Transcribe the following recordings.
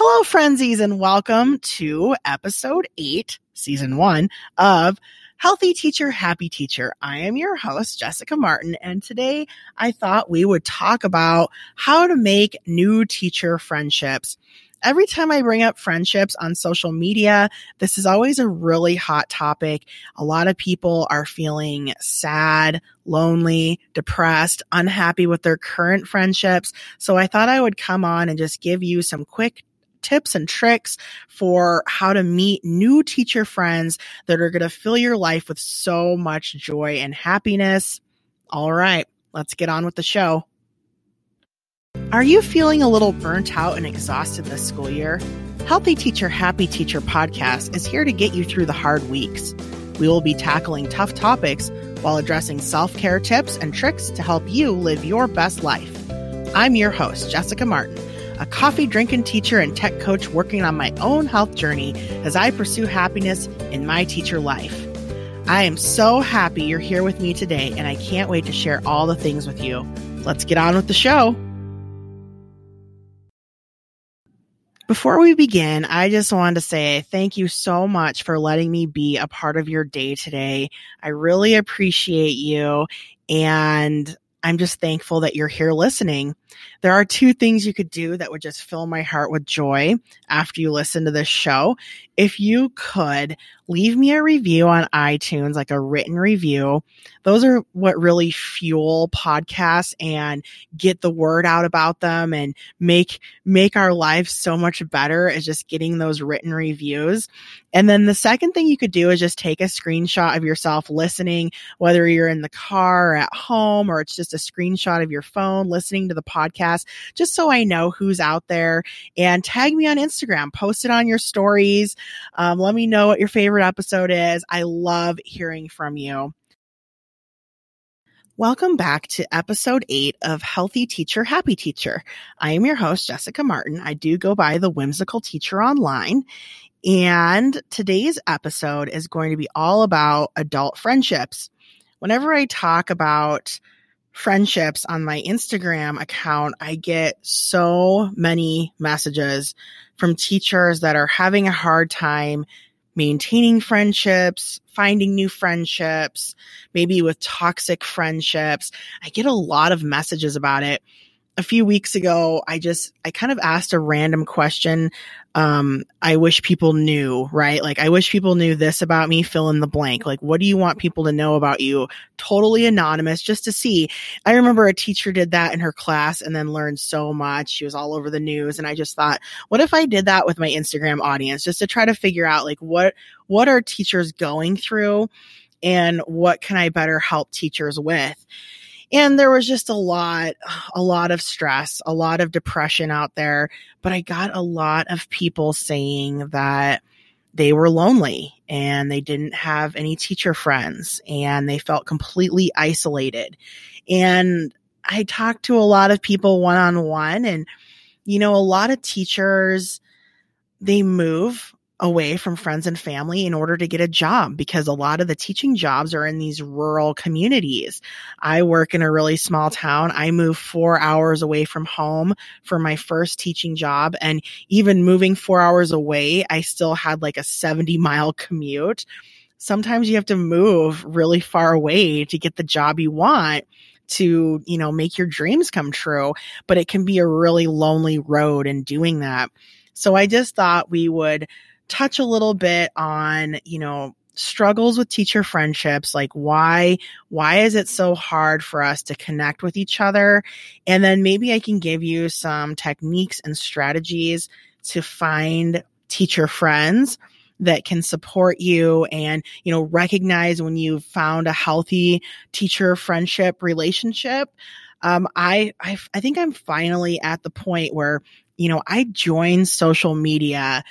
Hello, frenzies, and welcome to episode eight, season one of Healthy Teacher, Happy Teacher. I am your host, Jessica Martin, and today I thought we would talk about how to make new teacher friendships. Every time I bring up friendships on social media, this is always a really hot topic. A lot of people are feeling sad, lonely, depressed, unhappy with their current friendships. So I thought I would come on and just give you some quick tips and tricks for how to meet new teacher friends that are going to fill your life with so much joy and happiness. All right, let's get on with the show. Are you feeling a little burnt out and exhausted this school year? Healthy Teacher, Happy Teacher podcast is here to get you through the hard weeks. We will be tackling tough topics while addressing self care tips and tricks to help you live your best life. I'm your host, Jessica Martin a coffee drinking teacher and tech coach working on my own health journey as I pursue happiness in my teacher life. I am so happy you're here with me today, and I can't wait to share all the things with you. Let's get on with the show. Before we begin, I just wanted to say thank you so much for letting me be a part of your day today. I really appreciate you. And I'm just thankful that you're here listening. There are two things you could do that would just fill my heart with joy after you listen to this show. If you could leave me a review on iTunes, like a written review, those are what really fuel podcasts and get the word out about them and make, make our lives so much better is just getting those written reviews. And then the second thing you could do is just take a screenshot of yourself listening, whether you're in the car or at home or it's just a screenshot of your phone listening to the podcast, just so I know who's out there and tag me on Instagram, post it on your stories. Um, let me know what your favorite episode is. I love hearing from you. Welcome back to episode eight of Healthy Teacher, Happy Teacher. I am your host, Jessica Martin. I do go by the Whimsical Teacher online. And today's episode is going to be all about adult friendships. Whenever I talk about friendships on my Instagram account, I get so many messages from teachers that are having a hard time maintaining friendships, finding new friendships, maybe with toxic friendships. I get a lot of messages about it a few weeks ago, I just, I kind of asked a random question. Um, I wish people knew, right? Like, I wish people knew this about me, fill in the blank. Like, what do you want people to know about you? Totally anonymous, just to see. I remember a teacher did that in her class and then learned so much. She was all over the news. And I just thought, what if I did that with my Instagram audience just to try to figure out, like, what, what are teachers going through and what can I better help teachers with? And there was just a lot a lot of stress a lot of depression out there but i got a lot of people saying that they were lonely and they didn't have any teacher friends and they felt completely isolated. And i talked to a lot of people one on one and you know a lot of teachers they move away from friends and family in order to get a job because a lot of the teaching jobs are in these rural communities. I work in a really small town. I moved four hours away from home for my first teaching job. And even moving four hours away, I still had like a 70 mile commute. Sometimes you have to move really far away to get the job you want to, you know, make your dreams come true, but it can be a really lonely road in doing that. So I just thought we would touch a little bit on, you know, struggles with teacher friendships like why why is it so hard for us to connect with each other? And then maybe i can give you some techniques and strategies to find teacher friends that can support you and you know recognize when you've found a healthy teacher friendship relationship. Um, I, I i think i'm finally at the point where you know i joined social media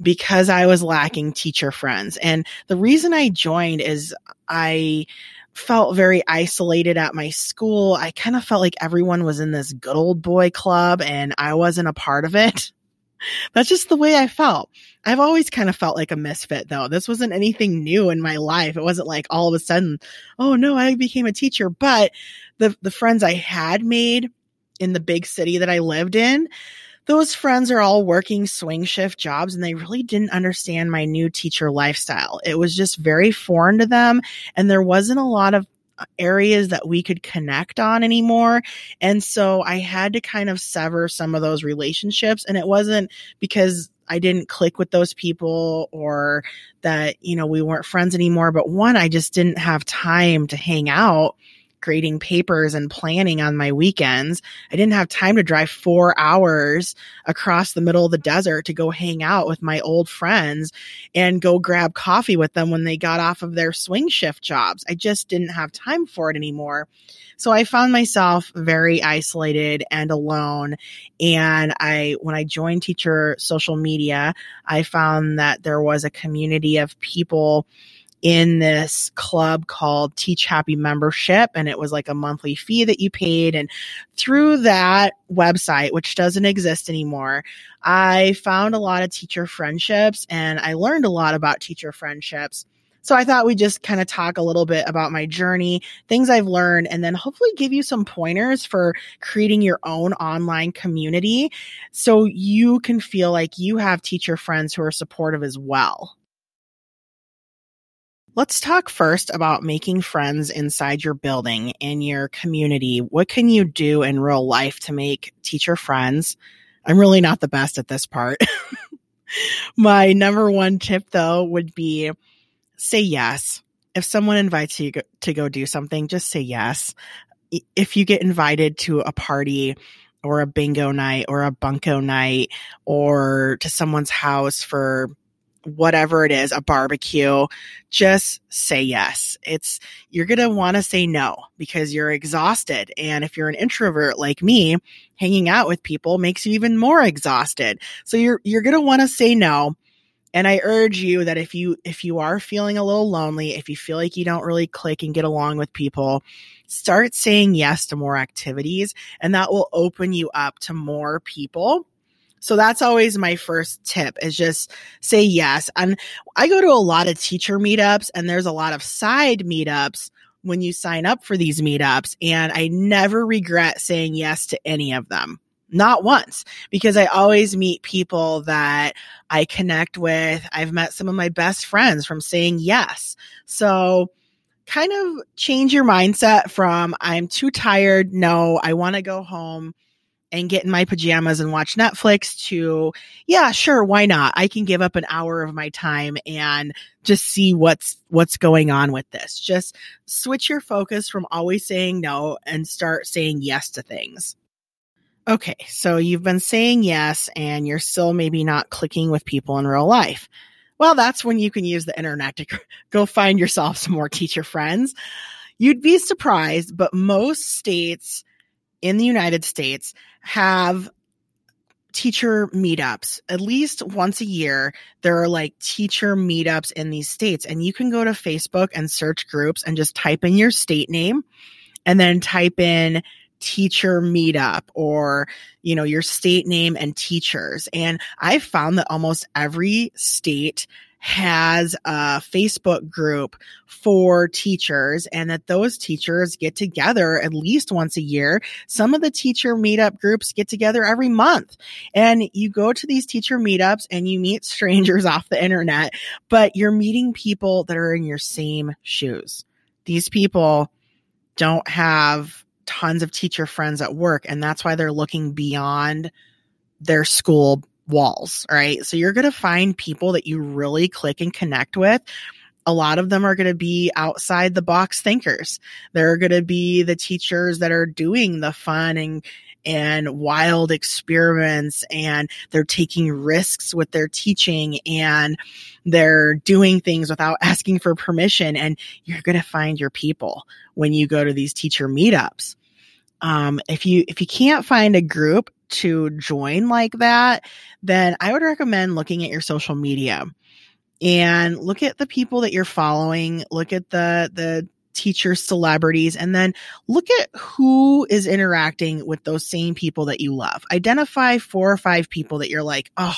because I was lacking teacher friends. And the reason I joined is I felt very isolated at my school. I kind of felt like everyone was in this good old boy club and I wasn't a part of it. That's just the way I felt. I've always kind of felt like a misfit though. This wasn't anything new in my life. It wasn't like all of a sudden, oh no, I became a teacher, but the the friends I had made in the big city that I lived in, those friends are all working swing shift jobs and they really didn't understand my new teacher lifestyle. It was just very foreign to them and there wasn't a lot of uh, areas that we could connect on anymore. And so I had to kind of sever some of those relationships. And it wasn't because I didn't click with those people or that, you know, we weren't friends anymore. But one, I just didn't have time to hang out grading papers and planning on my weekends. I didn't have time to drive four hours across the middle of the desert to go hang out with my old friends and go grab coffee with them when they got off of their swing shift jobs. I just didn't have time for it anymore. So I found myself very isolated and alone. And I, when I joined teacher social media, I found that there was a community of people in this club called Teach Happy Membership. And it was like a monthly fee that you paid. And through that website, which doesn't exist anymore, I found a lot of teacher friendships and I learned a lot about teacher friendships. So I thought we'd just kind of talk a little bit about my journey, things I've learned, and then hopefully give you some pointers for creating your own online community so you can feel like you have teacher friends who are supportive as well. Let's talk first about making friends inside your building and your community. What can you do in real life to make teacher friends? I'm really not the best at this part. My number one tip though would be say yes. If someone invites you to go do something, just say yes. If you get invited to a party or a bingo night or a bunko night or to someone's house for whatever it is, a barbecue, just say yes. It's, you're going to want to say no because you're exhausted. And if you're an introvert like me, hanging out with people makes you even more exhausted. So you're, you're going to want to say no. And I urge you that if you, if you are feeling a little lonely, if you feel like you don't really click and get along with people, start saying yes to more activities and that will open you up to more people so that's always my first tip is just say yes. And I go to a lot of teacher meetups and there's a lot of side meetups when you sign up for these meetups. And I never regret saying yes to any of them. Not once, because I always meet people that I connect with. I've met some of my best friends from saying yes. So kind of change your mindset from I'm too tired. No, I want to go home and get in my pajamas and watch Netflix to, yeah, sure, why not? I can give up an hour of my time and just see what's, what's going on with this. Just switch your focus from always saying no and start saying yes to things. Okay, so you've been saying yes and you're still maybe not clicking with people in real life. Well, that's when you can use the internet to go find yourself some more teacher friends. You'd be surprised, but most states in the United States have teacher meetups at least once a year. There are like teacher meetups in these states and you can go to facebook and search groups and just type in your state name and then type in teacher meetup or you know your state name and teachers. And i've found that almost every state has a Facebook group for teachers and that those teachers get together at least once a year. Some of the teacher meetup groups get together every month and you go to these teacher meetups and you meet strangers off the internet, but you're meeting people that are in your same shoes. These people don't have tons of teacher friends at work and that's why they're looking beyond their school walls, right? So you're going to find people that you really click and connect with. A lot of them are going to be outside the box thinkers. They're going to be the teachers that are doing the fun and and wild experiments and they're taking risks with their teaching and they're doing things without asking for permission and you're going to find your people when you go to these teacher meetups. Um, if you if you can't find a group to join like that, then I would recommend looking at your social media and look at the people that you're following, look at the the teacher celebrities and then look at who is interacting with those same people that you love. Identify four or five people that you're like, "Oh,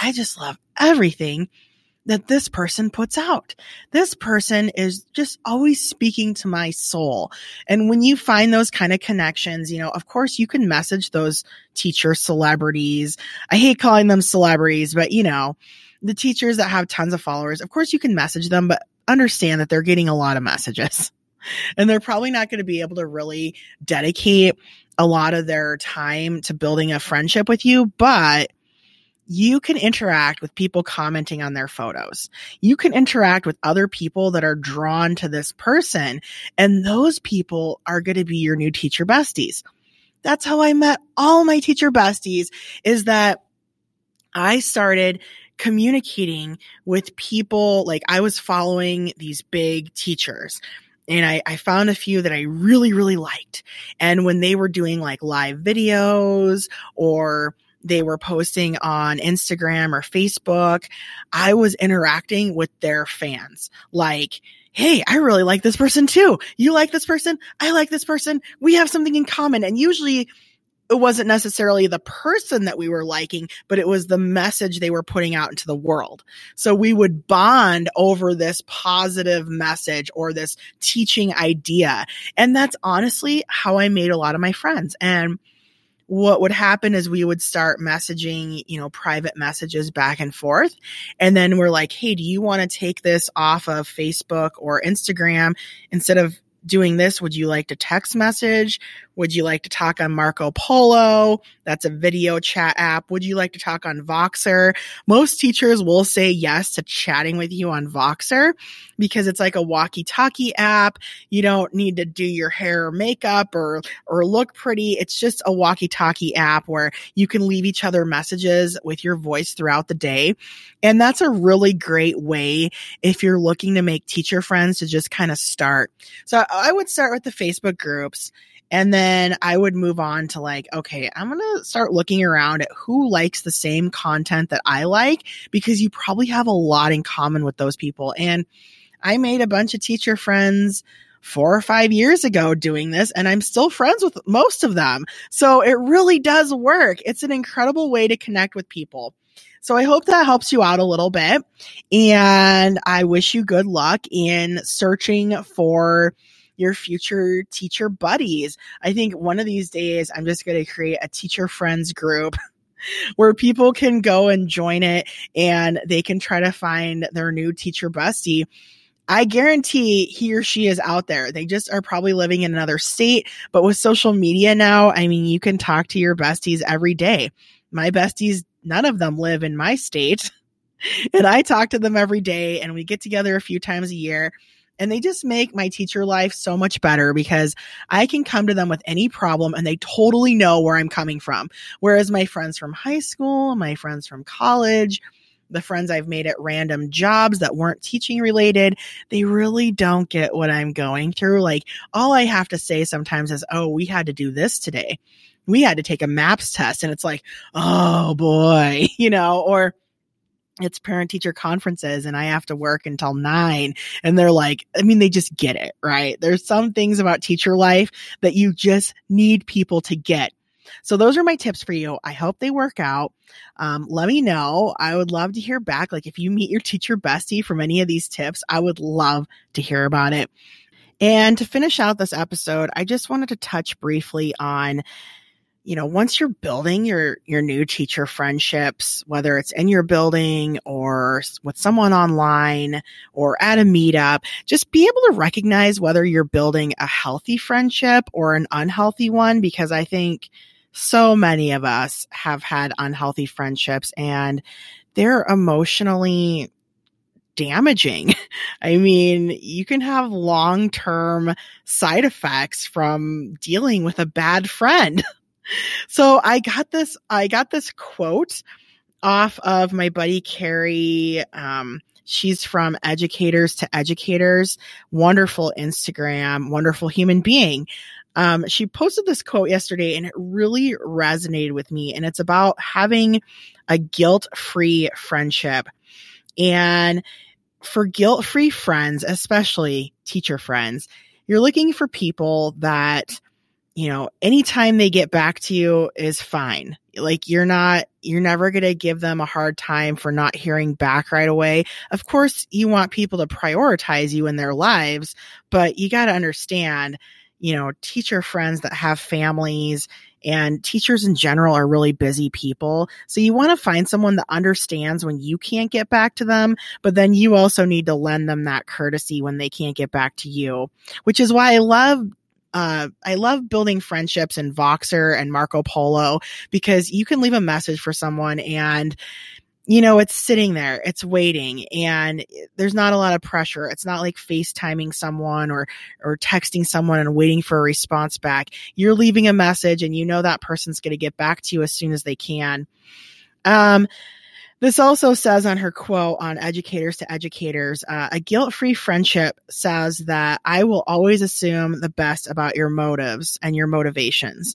I just love everything that this person puts out. This person is just always speaking to my soul. And when you find those kind of connections, you know, of course you can message those teacher celebrities. I hate calling them celebrities, but you know, the teachers that have tons of followers, of course you can message them, but understand that they're getting a lot of messages and they're probably not going to be able to really dedicate a lot of their time to building a friendship with you, but you can interact with people commenting on their photos. You can interact with other people that are drawn to this person, and those people are going to be your new teacher besties. That's how I met all my teacher besties is that I started communicating with people like I was following these big teachers and I, I found a few that I really, really liked. And when they were doing like live videos or they were posting on Instagram or Facebook, I was interacting with their fans. Like, Hey, I really like this person too. You like this person? I like this person. We have something in common. And usually it wasn't necessarily the person that we were liking, but it was the message they were putting out into the world. So we would bond over this positive message or this teaching idea. And that's honestly how I made a lot of my friends. And what would happen is we would start messaging, you know, private messages back and forth. And then we're like, Hey, do you want to take this off of Facebook or Instagram instead of doing this, would you like to text message? Would you like to talk on Marco Polo? That's a video chat app. Would you like to talk on Voxer? Most teachers will say yes to chatting with you on Voxer because it's like a walkie talkie app. You don't need to do your hair or makeup or, or look pretty. It's just a walkie talkie app where you can leave each other messages with your voice throughout the day. And that's a really great way if you're looking to make teacher friends to just kind of start. So I would start with the Facebook groups and then I would move on to like, okay, I'm going to start looking around at who likes the same content that I like because you probably have a lot in common with those people. And I made a bunch of teacher friends four or five years ago doing this and I'm still friends with most of them. So it really does work. It's an incredible way to connect with people. So I hope that helps you out a little bit and I wish you good luck in searching for your future teacher buddies. I think one of these days I'm just going to create a teacher friends group where people can go and join it and they can try to find their new teacher bestie. I guarantee he or she is out there. They just are probably living in another state. But with social media now, I mean, you can talk to your besties every day. My besties, none of them live in my state. And I talk to them every day and we get together a few times a year and they just make my teacher life so much better because I can come to them with any problem and they totally know where I'm coming from. Whereas my friends from high school, my friends from college, the friends I've made at random jobs that weren't teaching related, they really don't get what I'm going through. Like all I have to say sometimes is, Oh, we had to do this today. We had to take a maps test. And it's like, Oh boy, you know, or, it's parent teacher conferences and I have to work until nine. And they're like, I mean, they just get it, right? There's some things about teacher life that you just need people to get. So those are my tips for you. I hope they work out. Um, let me know. I would love to hear back. Like if you meet your teacher bestie from any of these tips, I would love to hear about it. And to finish out this episode, I just wanted to touch briefly on you know, once you're building your, your new teacher friendships, whether it's in your building or with someone online or at a meetup, just be able to recognize whether you're building a healthy friendship or an unhealthy one, because I think so many of us have had unhealthy friendships and they're emotionally damaging. I mean, you can have long term side effects from dealing with a bad friend. so I got this, I got this quote off of my buddy Carrie. Um, she's from educators to educators, wonderful Instagram, wonderful human being. Um, she posted this quote yesterday and it really resonated with me. And it's about having a guilt free friendship. And for guilt free friends, especially teacher friends, you're looking for people that you know, anytime they get back to you is fine. Like you're not, you're never going to give them a hard time for not hearing back right away. Of course, you want people to prioritize you in their lives, but you got to understand, you know, teacher friends that have families and teachers in general are really busy people. So you want to find someone that understands when you can't get back to them, but then you also need to lend them that courtesy when they can't get back to you, which is why I love uh, I love building friendships in Voxer and Marco Polo because you can leave a message for someone and you know, it's sitting there, it's waiting, and there's not a lot of pressure. It's not like FaceTiming someone or, or texting someone and waiting for a response back. You're leaving a message and you know that person's going to get back to you as soon as they can. Um, this also says on her quote on educators to educators, uh, a guilt free friendship says that I will always assume the best about your motives and your motivations.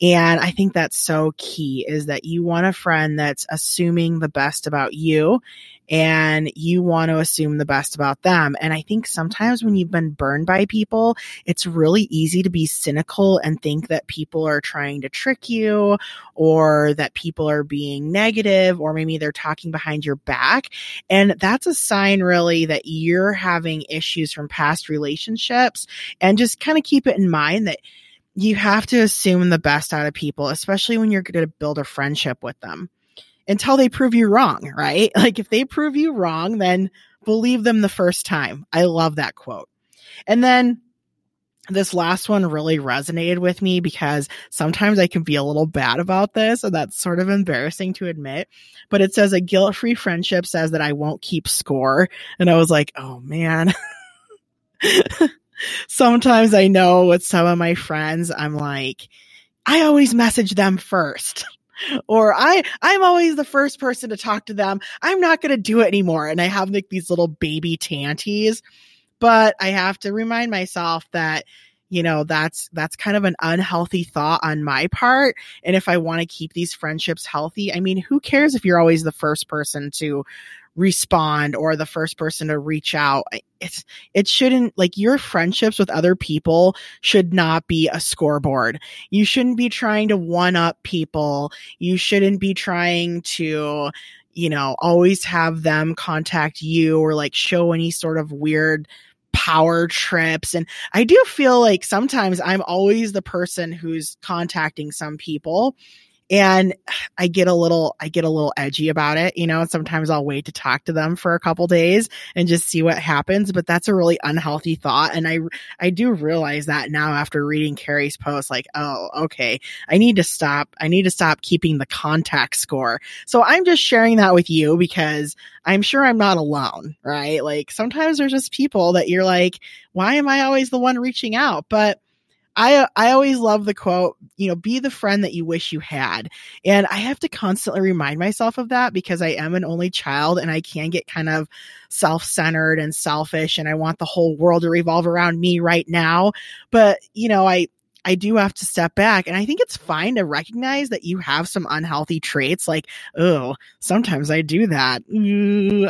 And I think that's so key is that you want a friend that's assuming the best about you and you want to assume the best about them. And I think sometimes when you've been burned by people, it's really easy to be cynical and think that people are trying to trick you or that people are being negative or maybe they're talking behind your back. And that's a sign really that you're having issues from past relationships and just kind of keep it in mind that you have to assume the best out of people, especially when you're going to build a friendship with them until they prove you wrong, right? Like if they prove you wrong, then believe them the first time. I love that quote. And then this last one really resonated with me because sometimes I can be a little bad about this, and that's sort of embarrassing to admit. But it says a guilt free friendship says that I won't keep score. And I was like, oh man. sometimes I know with some of my friends, I'm like, I always message them first or I, I'm always the first person to talk to them. I'm not going to do it anymore. And I have like these little baby tanties, but I have to remind myself that, you know, that's, that's kind of an unhealthy thought on my part. And if I want to keep these friendships healthy, I mean, who cares if you're always the first person to respond or the first person to reach out. It's, it shouldn't like your friendships with other people should not be a scoreboard. You shouldn't be trying to one up people. You shouldn't be trying to, you know, always have them contact you or like show any sort of weird power trips. And I do feel like sometimes I'm always the person who's contacting some people and I get a little, I get a little edgy about it, you know, and sometimes I'll wait to talk to them for a couple days and just see what happens. But that's a really unhealthy thought. And I, I do realize that now after reading Carrie's post, like, oh, okay, I need to stop. I need to stop keeping the contact score. So I'm just sharing that with you because I'm sure I'm not alone, right? Like sometimes there's just people that you're like, why am I always the one reaching out? But I uh, I always love the quote, you know, be the friend that you wish you had. And I have to constantly remind myself of that because I am an only child and I can get kind of self-centered and selfish and I want the whole world to revolve around me right now. But, you know, I I do have to step back. And I think it's fine to recognize that you have some unhealthy traits like, oh, sometimes I do that.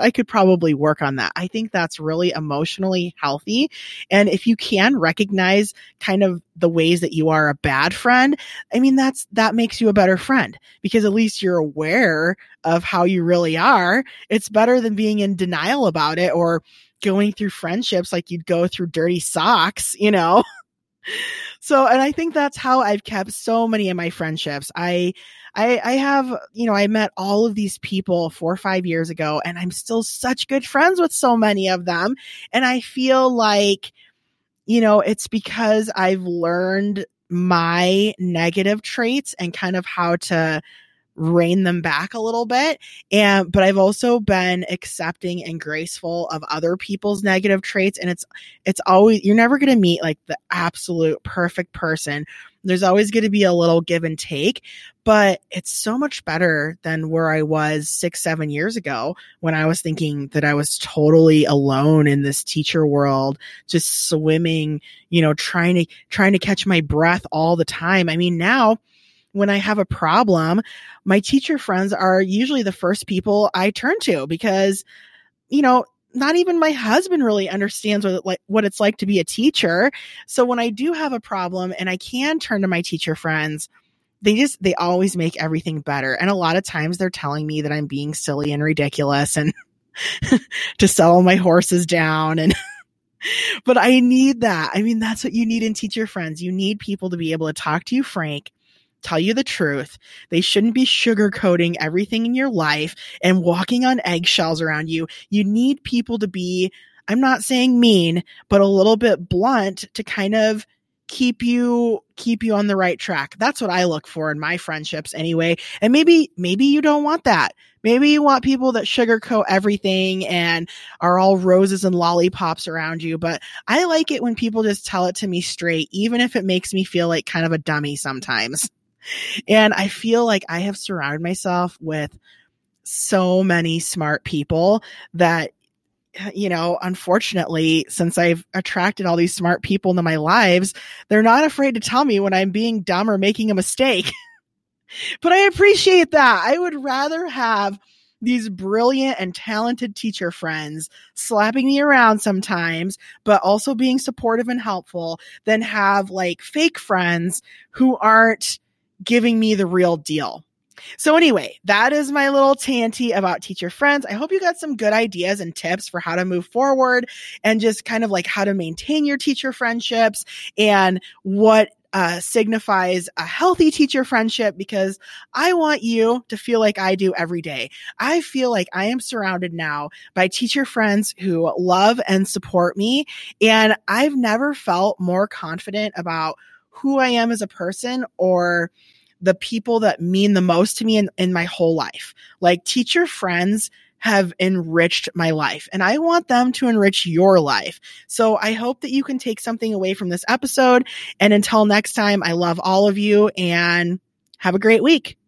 I could probably work on that. I think that's really emotionally healthy. And if you can recognize kind of the ways that you are a bad friend, I mean, that's, that makes you a better friend because at least you're aware of how you really are. It's better than being in denial about it or going through friendships like you'd go through dirty socks, you know? so, and I think that's how I've kept so many of my friendships. I, I, I have, you know, I met all of these people four or five years ago and I'm still such good friends with so many of them. And I feel like, you know, it's because I've learned my negative traits and kind of how to rein them back a little bit. And, but I've also been accepting and graceful of other people's negative traits. And it's, it's always, you're never going to meet like the absolute perfect person. There's always going to be a little give and take, but it's so much better than where I was six, seven years ago when I was thinking that I was totally alone in this teacher world, just swimming, you know, trying to, trying to catch my breath all the time. I mean, now, when I have a problem, my teacher friends are usually the first people I turn to because, you know, not even my husband really understands what, like, what it's like to be a teacher. So when I do have a problem and I can turn to my teacher friends, they just, they always make everything better. And a lot of times they're telling me that I'm being silly and ridiculous and to settle my horses down and but I need that. I mean, that's what you need in teacher friends. You need people to be able to talk to you frank, tell you the truth. They shouldn't be sugarcoating everything in your life and walking on eggshells around you. You need people to be, I'm not saying mean, but a little bit blunt to kind of keep you keep you on the right track. That's what I look for in my friendships anyway. And maybe maybe you don't want that. Maybe you want people that sugarcoat everything and are all roses and lollipops around you, but I like it when people just tell it to me straight even if it makes me feel like kind of a dummy sometimes. And I feel like I have surrounded myself with so many smart people that you know, unfortunately, since I've attracted all these smart people into my lives, they're not afraid to tell me when I'm being dumb or making a mistake. but I appreciate that. I would rather have these brilliant and talented teacher friends slapping me around sometimes, but also being supportive and helpful than have like fake friends who aren't giving me the real deal. So anyway, that is my little tanty about teacher friends. I hope you got some good ideas and tips for how to move forward and just kind of like how to maintain your teacher friendships and what uh, signifies a healthy teacher friendship because I want you to feel like I do every day. I feel like I am surrounded now by teacher friends who love and support me. And I've never felt more confident about who I am as a person or the people that mean the most to me in, in my whole life. Like teacher friends have enriched my life and I want them to enrich your life. So I hope that you can take something away from this episode. And until next time, I love all of you and have a great week.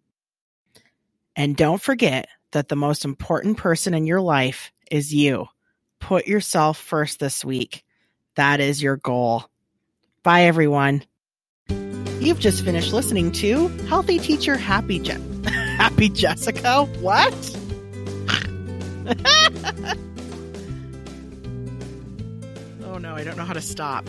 And don't forget that the most important person in your life is you. Put yourself first this week. That is your goal. Bye, everyone. You've just finished listening to Healthy Teacher Happy Je- Happy Jessica. What? oh no, I don't know how to stop.